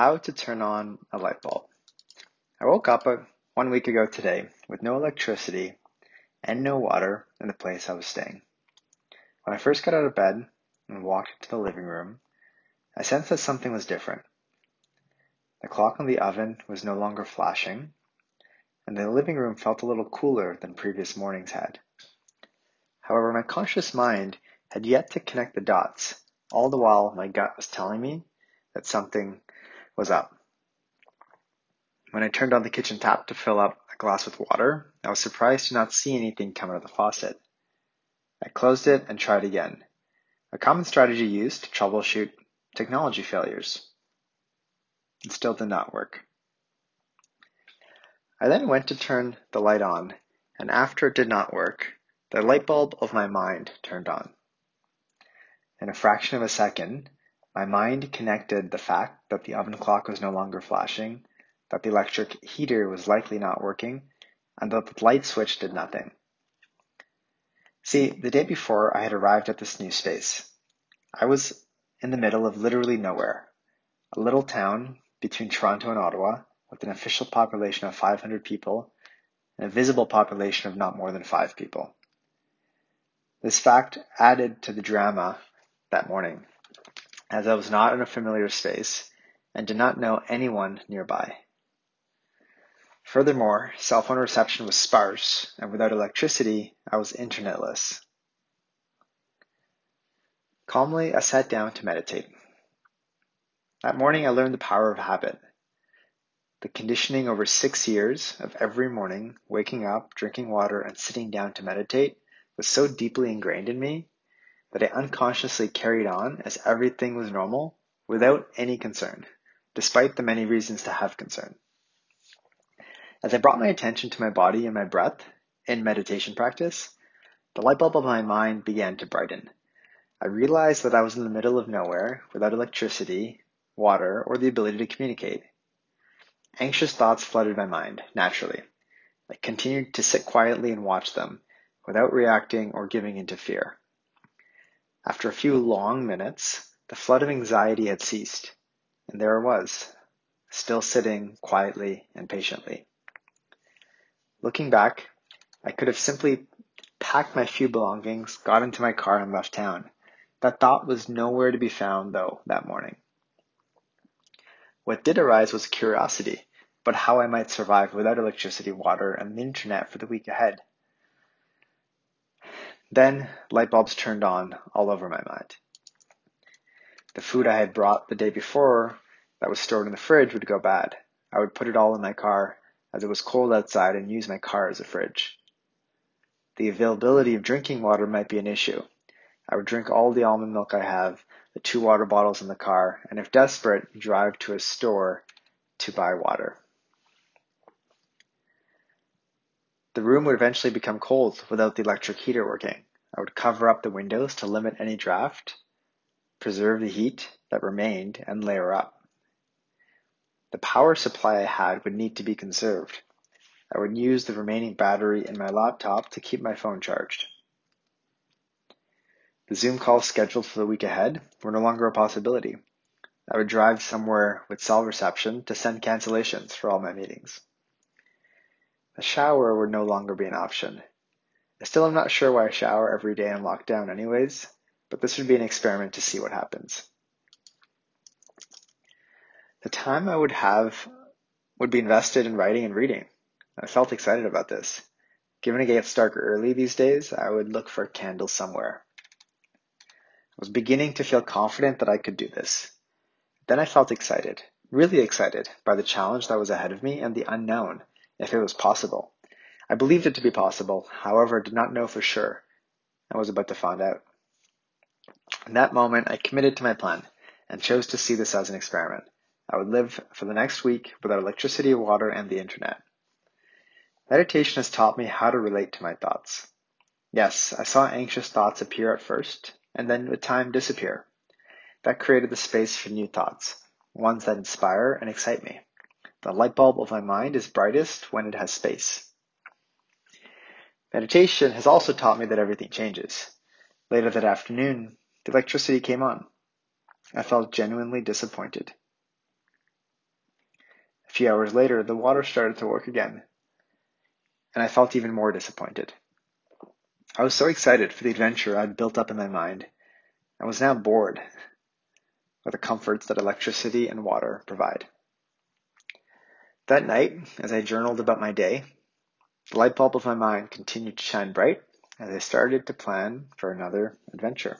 How to turn on a light bulb. I woke up uh, one week ago today with no electricity and no water in the place I was staying. When I first got out of bed and walked into the living room, I sensed that something was different. The clock on the oven was no longer flashing, and the living room felt a little cooler than previous mornings had. However, my conscious mind had yet to connect the dots, all the while my gut was telling me that something was up. When I turned on the kitchen tap to fill up a glass with water, I was surprised to not see anything come out of the faucet. I closed it and tried again. A common strategy used to troubleshoot technology failures. It still did not work. I then went to turn the light on, and after it did not work, the light bulb of my mind turned on. In a fraction of a second, my mind connected the fact that the oven clock was no longer flashing, that the electric heater was likely not working, and that the light switch did nothing. See, the day before I had arrived at this new space, I was in the middle of literally nowhere, a little town between Toronto and Ottawa with an official population of 500 people and a visible population of not more than five people. This fact added to the drama that morning as I was not in a familiar space and did not know anyone nearby. Furthermore, cell phone reception was sparse, and without electricity, I was internetless. Calmly, I sat down to meditate. That morning, I learned the power of habit. The conditioning over six years of every morning waking up, drinking water, and sitting down to meditate was so deeply ingrained in me that I unconsciously carried on as everything was normal without any concern, despite the many reasons to have concern. As I brought my attention to my body and my breath in meditation practice, the light bulb of my mind began to brighten. I realized that I was in the middle of nowhere without electricity, water, or the ability to communicate. Anxious thoughts flooded my mind, naturally. I continued to sit quietly and watch them, without reacting or giving into fear. After a few long minutes, the flood of anxiety had ceased, and there I was, still sitting quietly and patiently. Looking back, I could have simply packed my few belongings, got into my car, and left town. That thought was nowhere to be found, though, that morning. What did arise was curiosity about how I might survive without electricity, water, and the internet for the week ahead. Then light bulbs turned on all over my mind. The food I had brought the day before that was stored in the fridge would go bad. I would put it all in my car as it was cold outside and use my car as a fridge. The availability of drinking water might be an issue. I would drink all the almond milk I have, the two water bottles in the car, and if desperate, drive to a store to buy water. The room would eventually become cold without the electric heater working. I would cover up the windows to limit any draft, preserve the heat that remained, and layer up. The power supply I had would need to be conserved. I would use the remaining battery in my laptop to keep my phone charged. The Zoom calls scheduled for the week ahead were no longer a possibility. I would drive somewhere with cell reception to send cancellations for all my meetings. A shower would no longer be an option. I still am not sure why I shower every day in lockdown anyways, but this would be an experiment to see what happens. The time I would have would be invested in writing and reading. I felt excited about this. Given it gets dark early these days, I would look for a candle somewhere. I was beginning to feel confident that I could do this. Then I felt excited, really excited by the challenge that was ahead of me and the unknown if it was possible. I believed it to be possible, however, did not know for sure. I was about to find out. In that moment, I committed to my plan and chose to see this as an experiment. I would live for the next week without electricity, water, and the internet. Meditation has taught me how to relate to my thoughts. Yes, I saw anxious thoughts appear at first and then with time disappear. That created the space for new thoughts, ones that inspire and excite me. The light bulb of my mind is brightest when it has space. Meditation has also taught me that everything changes. Later that afternoon, the electricity came on. I felt genuinely disappointed. A few hours later, the water started to work again, and I felt even more disappointed. I was so excited for the adventure I'd built up in my mind. I was now bored with the comforts that electricity and water provide. That night, as I journaled about my day, the light bulb of my mind continued to shine bright as I started to plan for another adventure.